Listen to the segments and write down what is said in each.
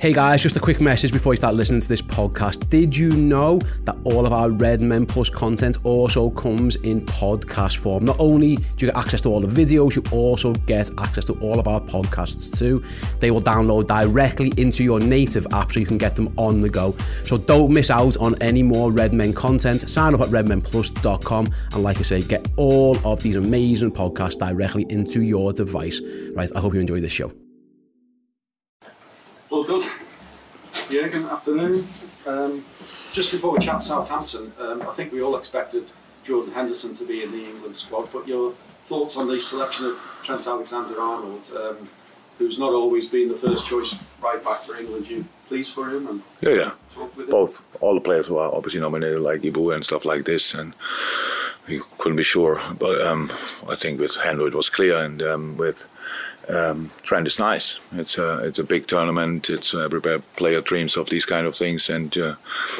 Hey guys, just a quick message before you start listening to this podcast. Did you know that all of our Red Men Plus content also comes in podcast form? Not only do you get access to all the videos, you also get access to all of our podcasts too. They will download directly into your native app so you can get them on the go. So don't miss out on any more Red Men content. Sign up at redmenplus.com and like I say, get all of these amazing podcasts directly into your device. Right, I hope you enjoy this show. All good. Yeah, good afternoon. Um, just before we chat Southampton, um, I think we all expected Jordan Henderson to be in the England squad, but your thoughts on the selection of Trent Alexander-Arnold, um, who's not always been the first choice right back for England. You pleased for him? And yeah, yeah. Both. All the players who are obviously nominated, like Ibou and stuff like this, and you couldn't be sure. But um, I think with Hendo it was clear, and um, with um, Trent is nice. It's a it's a big tournament. It's every player dreams of these kind of things, and uh,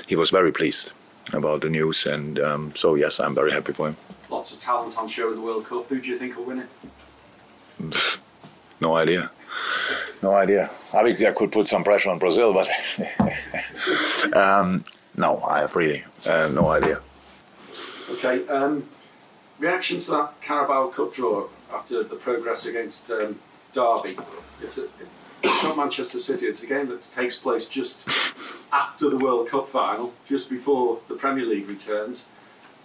he was very pleased about the news. And um, so yes, I'm very happy for him. Lots of talent on show in the World Cup. Who do you think will win it? no idea. No idea. I think I could put some pressure on Brazil, but um, no, I have really uh, no idea. Okay. Um, reaction to that Carabao Cup draw after the progress against um, Derby. It's, a, it's not Manchester City. It's a game that takes place just after the World Cup final, just before the Premier League returns.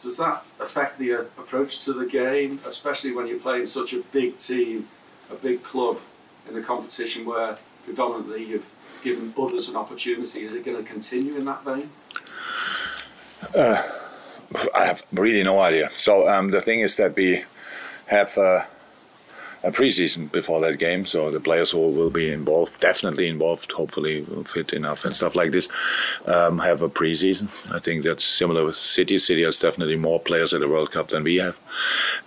Does that affect the uh, approach to the game, especially when you're playing such a big team, a big club in a competition where predominantly you've given others an opportunity? Is it going to continue in that vein? Uh, I have really no idea. So um, the thing is that we have. Uh, a preseason before that game. So the players who will be involved, definitely involved, hopefully will fit enough and stuff like this, um, have a preseason. I think that's similar with City. City has definitely more players at the World Cup than we have.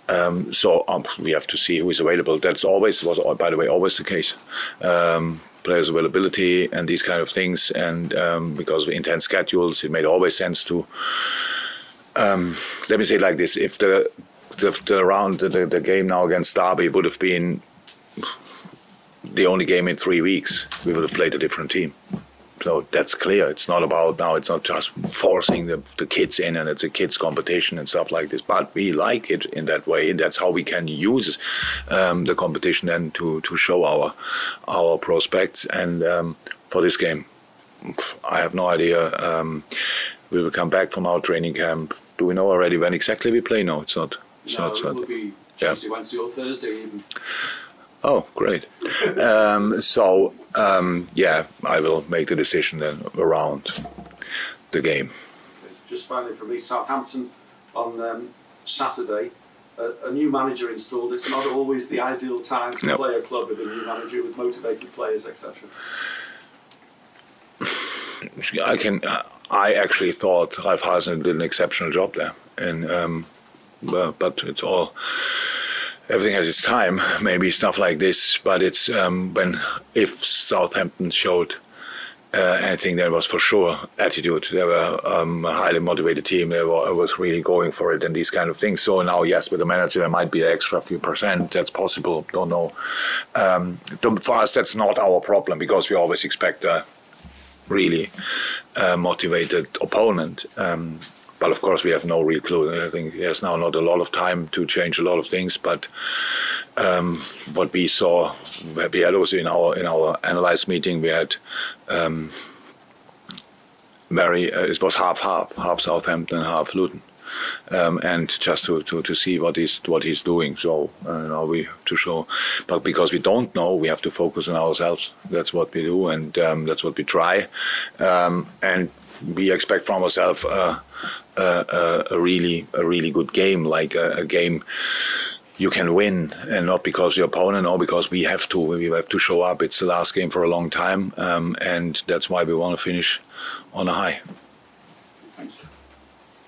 Um, so um, we have to see who is available. That's always was, by the way, always the case. Um, players availability and these kind of things, and um, because of intense schedules, it made always sense to. Um, let me say it like this: if the the, the round, the, the game now against Derby would have been the only game in three weeks. We would have played a different team. So that's clear. It's not about now. It's not just forcing the, the kids in, and it's a kids competition and stuff like this. But we like it in that way, and that's how we can use um, the competition then to to show our our prospects. And um, for this game, I have no idea. Um, we will come back from our training camp. Do we know already when exactly we play? No, it's not. So, no, it will be Tuesday, yeah. Wednesday, or Thursday even. Oh, great. um, so, um, yeah, I will make the decision then around the game. Just finally for me, Southampton on um, Saturday. A, a, new manager installed. It's not always the ideal time to play a club with a new manager with motivated players, etc. I can. I actually thought Ralph Hasenhüttl did an exceptional job there, and um, but it's all everything has its time. Maybe stuff like this, but it's um, when if Southampton showed uh, I think that was for sure attitude. They were um, a highly motivated team. They were was really going for it and these kind of things. So now, yes, with the manager, there might be an extra few percent. That's possible. Don't know. Um, for us, that's not our problem because we always expect a really uh, motivated opponent. Um, but of course, we have no real clue. I think there's now not a lot of time to change a lot of things. But um, what we saw, we had also in our in our analyze meeting, we had um, very uh, it was half half half Southampton, half Luton. Um, and just to, to, to see what he's what he's doing. So uh, now we have to show, but because we don't know, we have to focus on ourselves. That's what we do, and um, that's what we try. Um, and we expect from ourselves uh, uh, a really a really good game, like a, a, game you can win, and not because your opponent, or because we have to. We have to show up. It's the last game for a long time, um, and that's why we want to finish on a high. Thanks.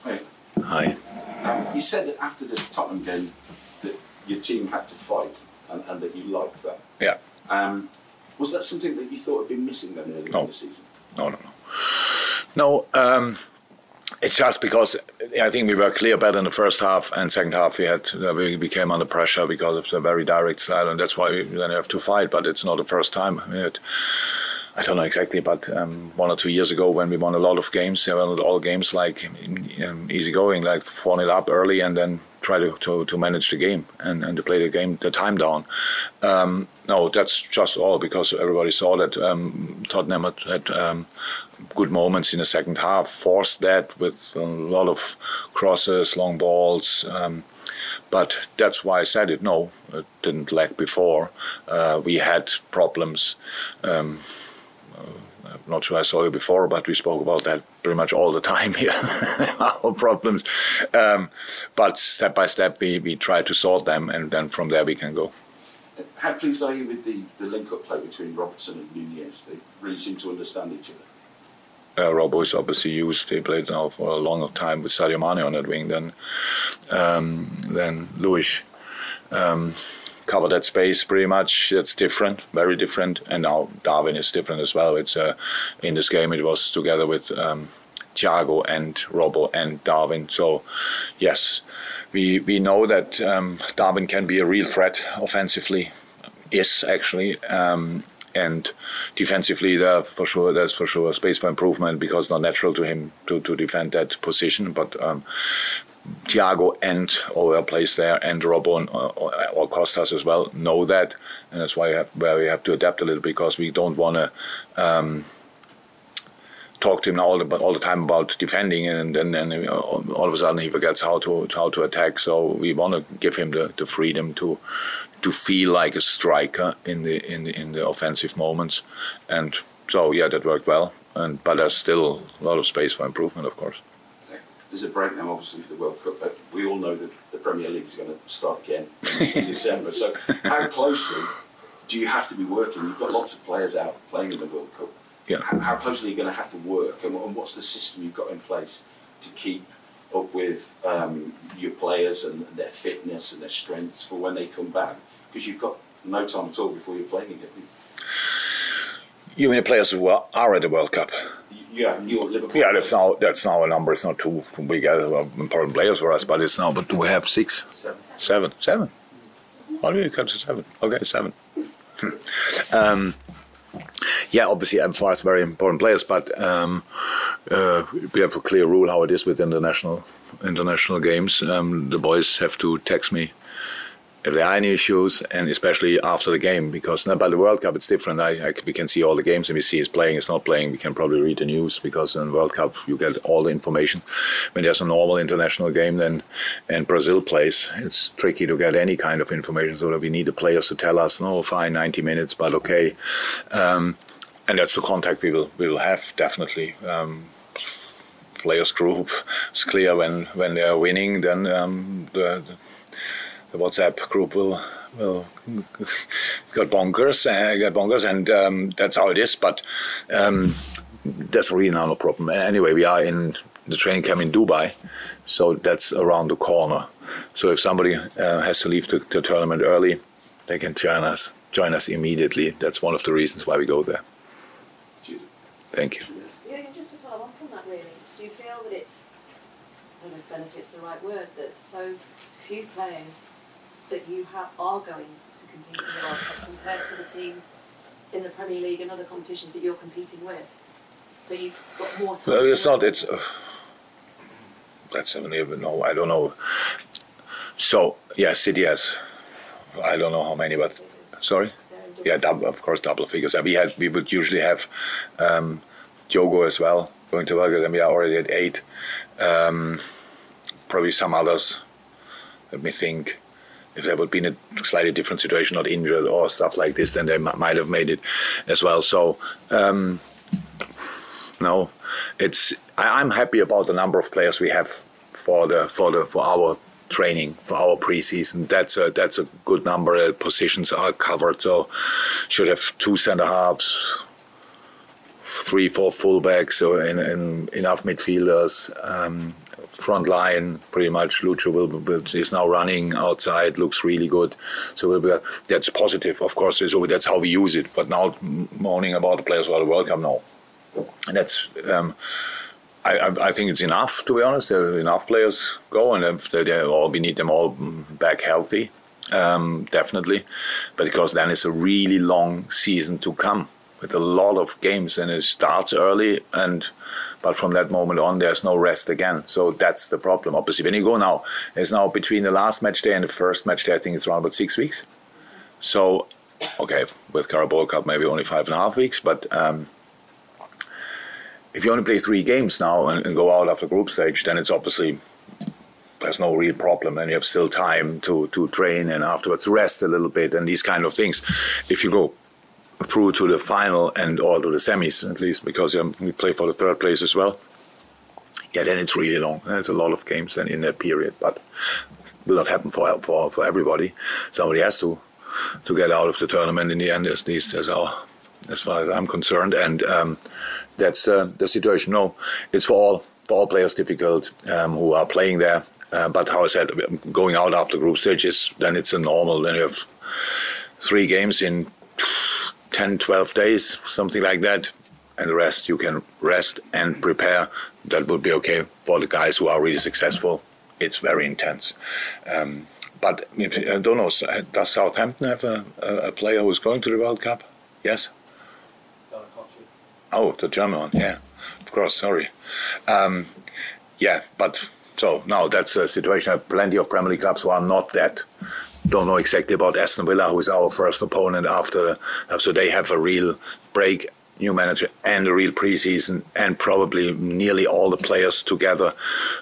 Hey. Hi. Um, you said that after the Tottenham game that your team had to fight, and, and that you liked that. Yeah. Um, was that something that you thought had been missing then earlier no. in the season? No, no, no. No, um, it's just because I think we were clear better in the first half and second half we had uh, we became under pressure because of the very direct style and that's why we then have to fight. But it's not the first time. I don't know exactly, but um, one or two years ago when we won a lot of games, all games like um, easy going, like four 0 up early and then try to, to, to, manage the game and, and to play the game the time down. Um, no, that's just all because everybody saw that um, Tottenham had, had um, good moments in the second half, forced that with a lot of crosses, long balls. Um, but that's why I said it. No, it didn't lack before. Uh, we had problems. Um, I'm not sure I saw you before, but we spoke about that pretty much all the time here, our problems. Um, but step by step, we, we try to solve them, and then from there we can go. How pleased are you with the, the link up play between Robertson and Nunez? They really seem to understand each other. Uh, Robbo is obviously used. He played now for a longer time with Sadio Mane on that wing than um, than Luis. Um, cover that space pretty much. It's different, very different. And now Darwin is different as well. It's uh, in this game it was together with um, Thiago and Robbo and Darwin. So yes, we we know that um, Darwin can be a real threat offensively. Is actually. Um, and defensively, there for sure, there's for sure space for improvement because it's not natural to him to, to defend that position. But um, Thiago and all our place there and Robbo or, or Costas as well know that, and that's why we have, where we have to adapt a little because we don't want to um, talk to him all the all the time about defending, and then and all of a sudden he forgets how to how to attack. So we want to give him the, the freedom to to feel like a striker in the in the in the offensive moments, and so yeah, that worked well. And but there's still a lot of space for improvement, of course there's a break now, obviously, for the World Cup, but we all know that the Premier League is going to start again in December. So, how closely do you have to be working? You've got lots of players out playing in the World Cup. Yeah. How, how closely are you going to have to work, and, and, what's the system you've got in place to keep up with um, your players and their fitness and their strengths for when they come back? Because you've got no time at all before you're playing again. You mean the players who are at the World Cup? Yeah, Liverpool. Yeah, that's now that's now a number. It's not too, too big as uh, important players for us, but it's now. But do we have six, seven, seven, seven. How do you cut to seven? Okay, seven. um, yeah, obviously, um, for us, very important players, but um, uh, we have a clear rule how it is with international international games. Um, the boys have to text me if there are any issues, and especially after the game, because by the World Cup it's different. I, I, we can see all the games, and we see he's playing, he's not playing. We can probably read the news because in World Cup you get all the information. When there's a normal international game, then and Brazil plays, it's tricky to get any kind of information. So we need the players to tell us, no, fine, 90 minutes, but okay. Um, and that's the contact we will we will have definitely. Um, players group it's clear when when they are winning then um, the, the the WhatsApp group will will got bonkers, uh, got bonkers, and um, that's how it is. But um, that's really not a problem. Anyway, we are in the training camp in Dubai, so that's around the corner. So if somebody uh, has to leave the, the, tournament early, they can join us. Join us immediately. That's one of the reasons why we go there. Thank you. Yeah, just to that, really, do you feel that it's, I don't know if benefit's the right word, that so few players that you have are going to compete in the World Cup compared to the teams in the Premier League and other competitions that you're competing with? So you've got more time. No, it's not. It's uh, that's I don't even know. I don't know. So yes, City has. I don't know how many, but sorry. They're in double Yeah, double, of course, double figures. And we had we would usually have um, Diogo as well going to work, and we are already at eight. Um, probably some others. Let me think. If there would be in a slightly different situation, not injured or stuff like this, then they m- might have made it as well. So um, no, it's I, I'm happy about the number of players we have for the for the for our training for our preseason. That's a that's a good number. Uh, positions are covered, so should have two centre halves, three four fullbacks, so in, in enough midfielders. Um, front line pretty much Lucho will, will is now running outside looks really good. So we'll be, that's positive. Of course so that's how we use it. But now moaning about the players are the World Cup no. And that's um, I, I, I think it's enough to be honest. There enough players go, and if they, they all we need them all back healthy, um, definitely. But because then it's a really long season to come with a lot of games, and it starts early, and but from that moment on, there's no rest again. So that's the problem. Obviously, when you go now, it's now between the last match day and the first match day. I think it's around about six weeks. So, okay, with Carabao Cup maybe only five and a half weeks, but. Um, if you only play three games now and, and, go out after group stage, then it's obviously there's no real problem, and you have still time to to train and afterwards rest a little bit and these kind of things. If you go through to the final and all to the semis at least, because um, we play for the third place as well. Yeah, then it's really long. There's a lot of games then in that period, but will not happen for for for everybody. Somebody has to to get out of the tournament in the end. At least as our as far as I'm concerned, and um, that's the, the situation. No, it's for all for all players difficult um, who are playing there. Uh, but how I said, going out after group stages, then it's a normal. Then you have three games in 10, 12 days, something like that, and the rest you can rest and prepare. That would be okay for the guys who are really successful. It's very intense. Um, but I don't know. Does Southampton have a, a player who's going to the World Cup? Yes. Oh, the German one, yeah. Of course, sorry. Um, yeah, but so now that's a situation. Plenty of Premier League clubs who are not that. Don't know exactly about Aston Villa, who is our first opponent after. So they have a real break, new manager, and a real preseason, and probably nearly all the players together.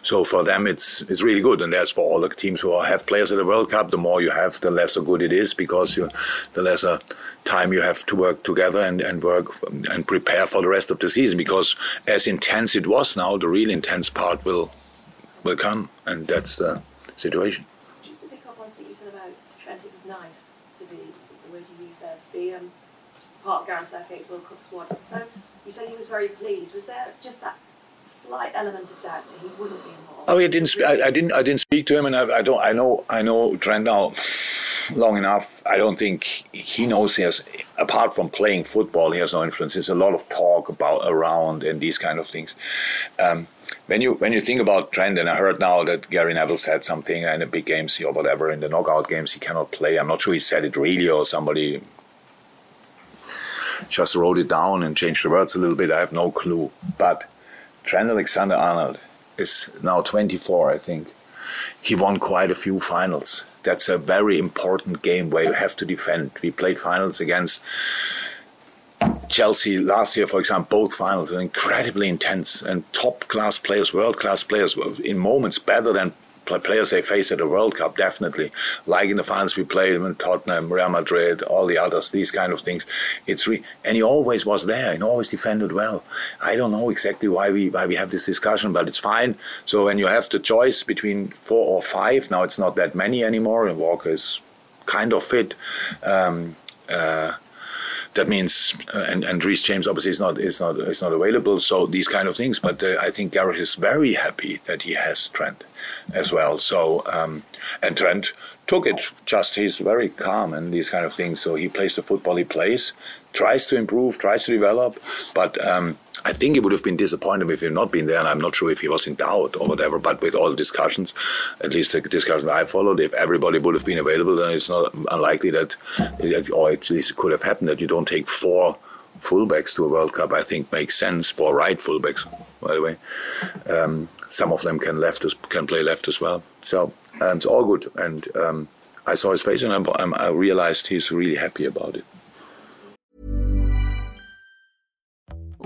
So for them, it's it's really good, and that's for all the teams who have players at the World Cup. The more you have, the lesser good it is because you, the lesser time you have to work together and, and work and prepare for the rest of the season because as intense it was now the real intense part will will come and that's the situation. Just to pick up on something you said about Trent it was nice to be the word you used there to be um, part of Gareth Southgate's World Cup squad. So you said he was very pleased. Was there just that slight element of doubt that he wouldn't be involved? Oh he didn't sp- I, I didn't I didn't speak to him and I, I don't I know I know Trent now long enough, I don't think he knows he has, apart from playing football, he has no influence. There's a lot of talk about around and these kind of things. Um, when you when you think about Trent, and I heard now that Gary Neville said something in the big games or whatever in the knockout games he cannot play. I'm not sure he said it really or somebody just wrote it down and changed the words a little bit. I have no clue. But Trent Alexander Arnold is now 24, I think. He won quite a few finals that's a very important game where you have to defend. We played finals against Chelsea last year, for example, both finals were incredibly intense and top class players, world class players, were in moments better than players they face at the World Cup, definitely. Like in the finals we played in Tottenham, Real Madrid, all the others, these kind of things. It's re- and he always was there and always defended well. I don't know exactly why we why we have this discussion, but it's fine. So when you have the choice between four or five, now it's not that many anymore, and Walker is kind of fit. Um, uh, that means uh, and and Reece James obviously is not is not is not available. So these kind of things. But uh, I think Gareth is very happy that he has Trent as well. So um, and Trent took it. Just he's very calm and these kind of things. So he plays the football he plays. Tries to improve, tries to develop, but. Um, I think he would have been disappointed if he had not been there, and I'm not sure if he was in doubt or whatever. But with all the discussions, at least the discussions I followed, if everybody would have been available, then it's not unlikely that, or at least it could have happened that you don't take four fullbacks to a World Cup. I think makes sense. for right fullbacks, by the way. Um, some of them can left as, can play left as well. So it's all good. And um, I saw his face, and I'm, I realized he's really happy about it.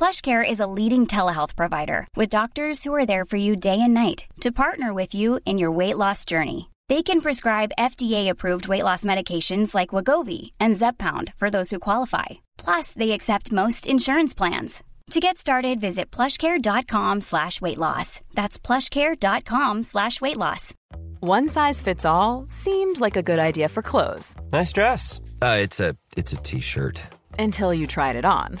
PlushCare is a leading telehealth provider with doctors who are there for you day and night to partner with you in your weight loss journey. They can prescribe FDA-approved weight loss medications like Wegovy and Zepbound for those who qualify. Plus, they accept most insurance plans. To get started, visit plushcare.com slash weight loss. That's plushcare.com slash weight loss. One size fits all seemed like a good idea for clothes. Nice dress. Uh, it's a it's a t-shirt. Until you tried it on.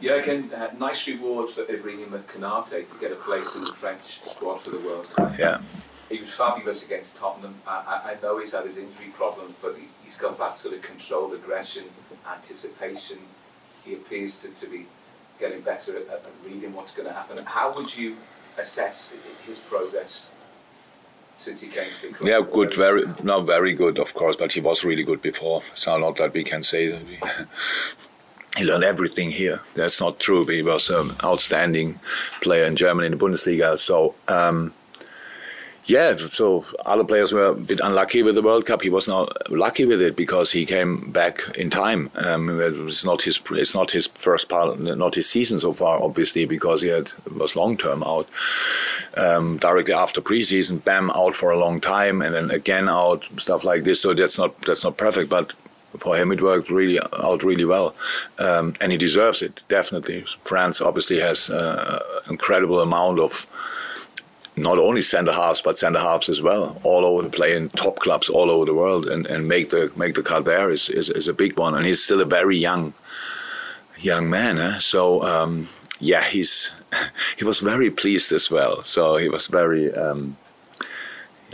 Jurgen, uh, nice reward for Ibrahim Konate to get a place in the French squad for the World Cup. Yeah. He was fabulous against Tottenham. I, I know he's had his injury problems, but he, he's got back to the controlled aggression, anticipation. He appears to, to be getting better at, at reading what's going to happen. How would you assess his progress since he came to? Yeah, good, very, no, very good, of course, but he was really good before. So not that we can say that we he learned everything here. That's not true. He was an outstanding player in Germany in the Bundesliga. So, um, yeah, so other players were a bit unlucky with the World Cup. He was not lucky with it because he came back in time. Um, it was not his. It's not his first part, not his season so far, obviously, because he had was long term out. Um, directly after preseason, bam, out for a long time, and then again out, stuff like this. So that's not that's not perfect, but for him it worked really out really well, um, and he deserves it definitely. France obviously has uh, incredible amount of not only centre halves but centre halves as well, all over the play in top clubs all over the world, and, and make the make the cut there is, is, is a big one, and he's still a very young young man, eh? so. Um, yeah, he's he was very pleased as well. So he was very um,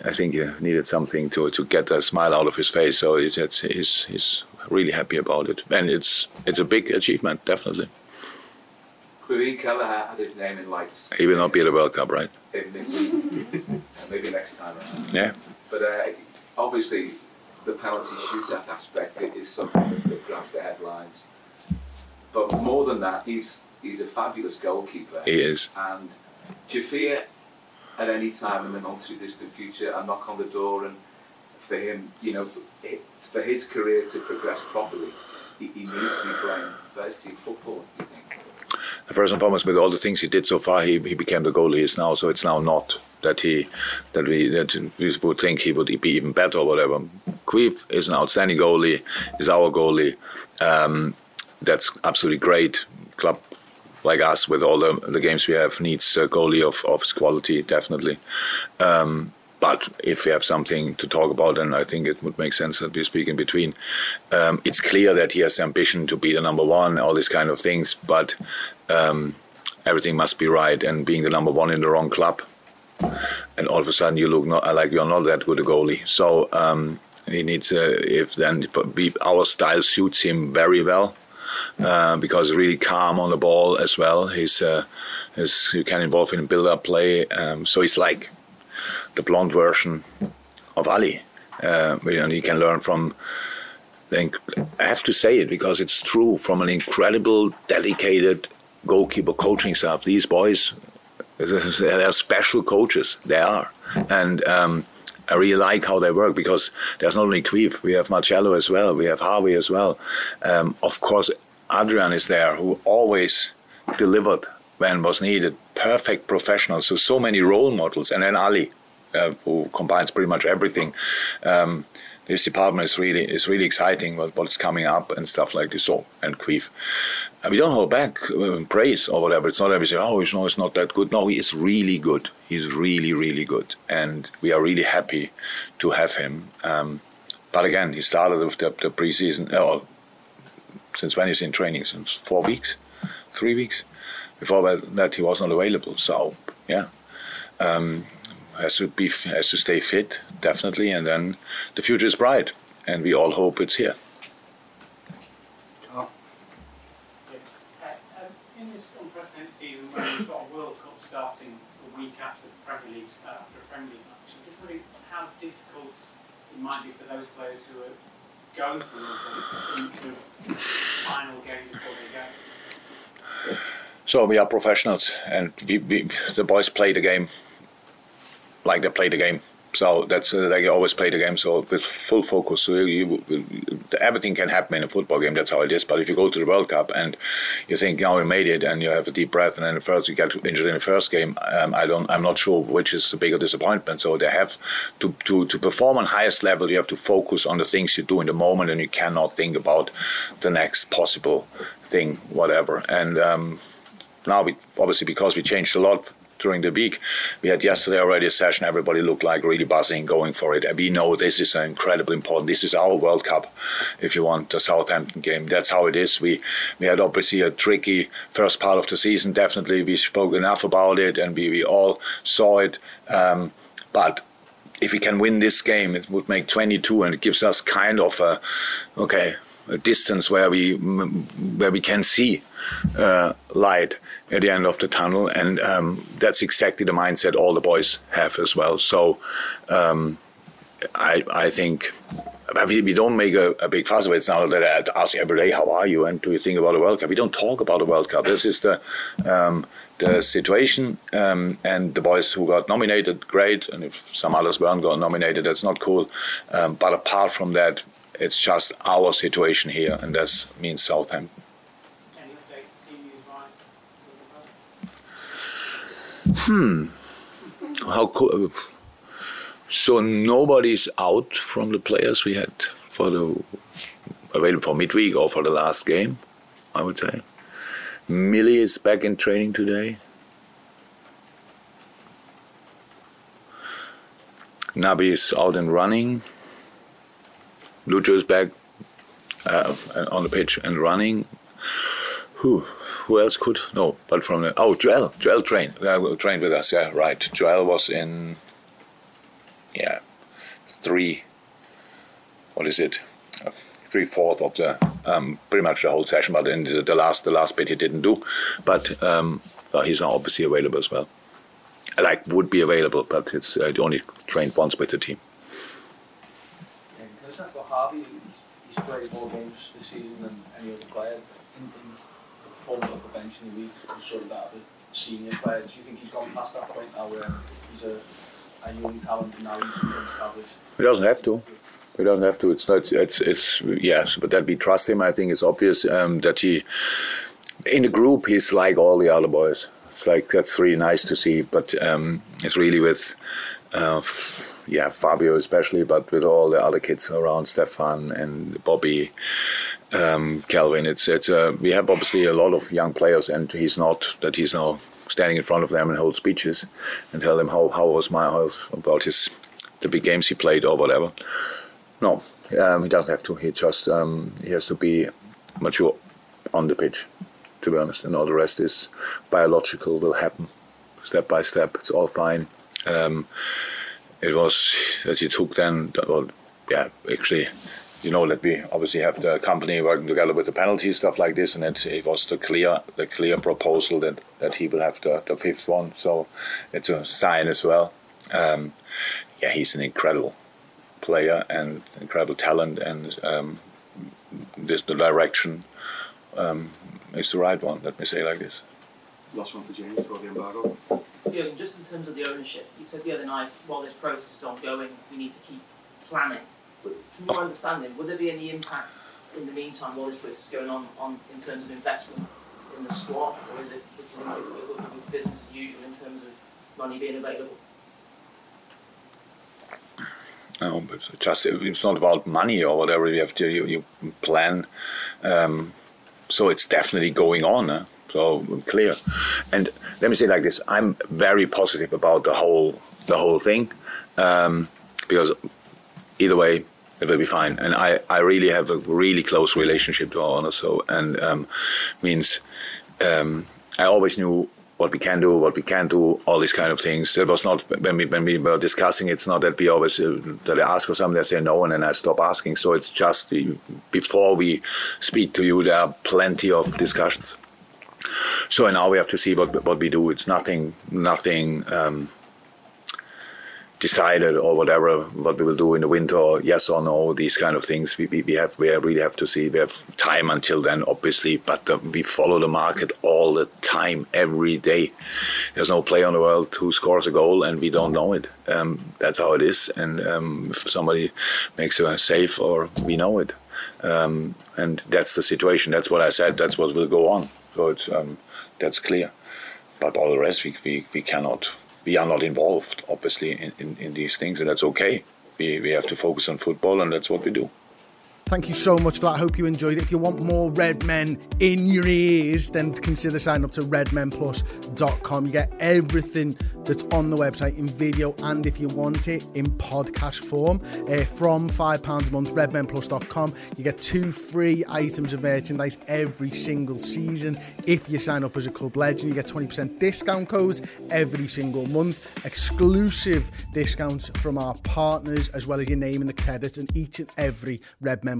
I think he needed something to to get a smile out of his face. So it's, it's, he's he's really happy about it, and it's it's a big achievement, definitely. Caoimhin Kelleher had his name in lights. He will not be at the World Cup, right? Maybe, maybe next time around. Yeah. But uh, obviously, the penalty shootout aspect is something that, that grabs the headlines. But more than that, he's he's a fabulous goalkeeper. He is. And do you fear at any time in the not too distant future a knock on the door and for him, you know, for his career to progress properly, he, he needs to be playing first team football, you think? First and foremost, with all the things he did so far, he, he became the goalie he is now. So it's now not that he that we that we would think he would be even better or whatever. Kwiv is an outstanding goalie. Is our goalie. Um, that's absolutely great. Club like us with all the, the games we have needs a goalie of, of his quality definitely. Um, but if we have something to talk about, then I think it would make sense that we speak in between. Um, it's clear that he has the ambition to be the number one, all these kind of things, but um, everything must be right. And being the number one in the wrong club, and all of a sudden you look not like you're not that good a goalie. So um, he needs, uh, if then our style suits him very well. Uh, because really calm on the ball as well. He's, uh, he can involve in build-up play, um, so he's like the blonde version of Ali. Uh, know, you can learn from. I have to say it because it's true from an incredible, dedicated goalkeeper coaching staff. These boys, they're special coaches. They are, and um, I really like how they work because there's not only Kwiv, we have Marcelo as well, we have Harvey as well. Um, of course, Adrian is there, who always delivered when was needed. Perfect professional, so so many role models, and then Ali, uh, who combines pretty much everything. Um, this department is really is really exciting what, what's coming up and stuff like this. So and Kwiv, and we don't hold back uh, praise or whatever. It's not every oh know it's not that good. No, he is really good. He's really really good, and we are really happy to have him. Um, but again, he started the, the, the preseason. Uh, since when he's in training? Since four weeks, three weeks. Before that, he was not available. So yeah. Um, has to be has to stay fit definitely, and then the future is bright, and we all hope it's here. Uh, um, in this unprecedented season, where we've got a World Cup starting a week after the Premier League uh, after a Premier League match, I'm just wondering how difficult it might be for those players who are going for the final game before they go. So we are professionals, and we, we, the boys play the game like they play the game. So that's uh, they always play the game. So with full focus, so you, you, everything can happen in a football game. That's how it is. But if you go to the World Cup and you think, now we made it, and you have a deep breath, and then the first you get injured in the first game, um, I don't, I'm not sure which is the bigger disappointment. So they have to, to to perform on highest level. You have to focus on the things you do in the moment, and you cannot think about the next possible thing, whatever. And um, now we obviously because we changed a lot during the week. We had yesterday already a session. Everybody looked like really buzzing, going for it. And we know this is an incredibly important. This is our World Cup, if you want, the Southampton game. That's how it is. We we had obviously a tricky first part of the season. Definitely, we spoke enough about it, and we, we all saw it. Um, but if we can win this game, it would make 22, and it gives us kind of a okay a distance where we where we can see uh, light at the end of the tunnel, and um, that's exactly the mindset all the boys have as well. So um, I I think. We, don't make a, a big fuss of it. It's not that I ask every day, "How are you?" and "Do you think about the World Cup?" We don't talk about the World Cup. This is the um, the situation, um, and the boys who got nominated, great. And if some others weren't got nominated, that's not cool. Um, but apart from that, it's just our situation here, and that means Southampton. Hmm. How cool. So nobody's out from the players we had for the available for midweek or for the last game, I would say. Millie is back in training today. Naby is out and running. Lucho is back uh, on the pitch and running. Who who else could? No, but from the oh Joel Joel trained uh, trained with us. Yeah, right. Joel was in yeah three. What is it? Uh, three fourths of the um, pretty much the whole session, but in the, last the last bit he didn't do. But um, well, he's obviously available as well. Like would be available, but it's uh, only trained once with the team. Yeah, for Harvey, he's, played more games this season than any other player. The performance off the bench in the league was sort of that a senior player. Do you think he's gone past that point now where he's a, a young talent and now he's established? He doesn't have to. He doesn't have to. It's not. It's. It's. Yes, but that we trust him. I think it's obvious um, that he, in the group, he's like all the other boys. It's like that's really nice to see. But um, it's really with. Uh, yeah, Fabio especially, but with all the other kids around, Stefan and Bobby, um, Calvin. It's it's uh, we have obviously a lot of young players, and he's not that he's now standing in front of them and hold speeches and tell them how how was my house about his the big games he played or whatever. No, um, he doesn't have to. He just um, he has to be mature on the pitch, to be honest, and all the rest is biological. Will happen step by step. It's all fine. Um, it was that he took then, well, yeah, actually, you know that we obviously have the company working together with the penalty stuff like this, and it, it was the clear the clear proposal that, that he will have the, the fifth one. So it's a sign as well. Um, yeah, he's an incredible player and incredible talent, and um, this the direction um, is the right one. Let me say like this. Last one for James for the embargo. Yeah, just in terms of the ownership, you said the other night, while this process is ongoing, we need to keep planning. From your understanding, would there be any impact in the meantime while this process is going on, on in terms of investment in the squad, or is it, it business as usual in terms of money being available? No, but just it's not about money or whatever. You have to you, you plan. Um, so it's definitely going on. Eh? So clear. And let me say like this: I'm very positive about the whole the whole thing um, because either way it will be fine. And I, I really have a really close relationship to Arne, so and um, means um, I always knew what we can do, what we can't do, all these kind of things. It was not when we when we were discussing. It's not that we always uh, that I ask for something, I say no, and then I stop asking. So it's just the, before we speak to you, there are plenty of discussions. So now we have to see what what we do. It's nothing nothing. Um, decided or whatever what we will do in the winter yes or no these kind of things we, we, we have we really have to see. We have time until then obviously but uh, we follow the market all the time every day. There's no player in the world who scores a goal and we don't know it. Um, that's how it is and um, if somebody makes a save or we know it. Um, and that's the situation. That's what I said. That's what will go on. So it's um, that's clear. But all the rest we, we, we cannot we are not involved, obviously, in, in, in these things, and that's okay. We, we have to focus on football, and that's what we do. Thank you so much for that. I hope you enjoyed it. If you want more Red Men in your ears, then consider signing up to redmenplus.com. You get everything that's on the website in video and if you want it in podcast form uh, from £5 a month, redmenplus.com. You get two free items of merchandise every single season. If you sign up as a club legend, you get 20% discount codes every single month, exclusive discounts from our partners, as well as your name in the credits and each and every Red Men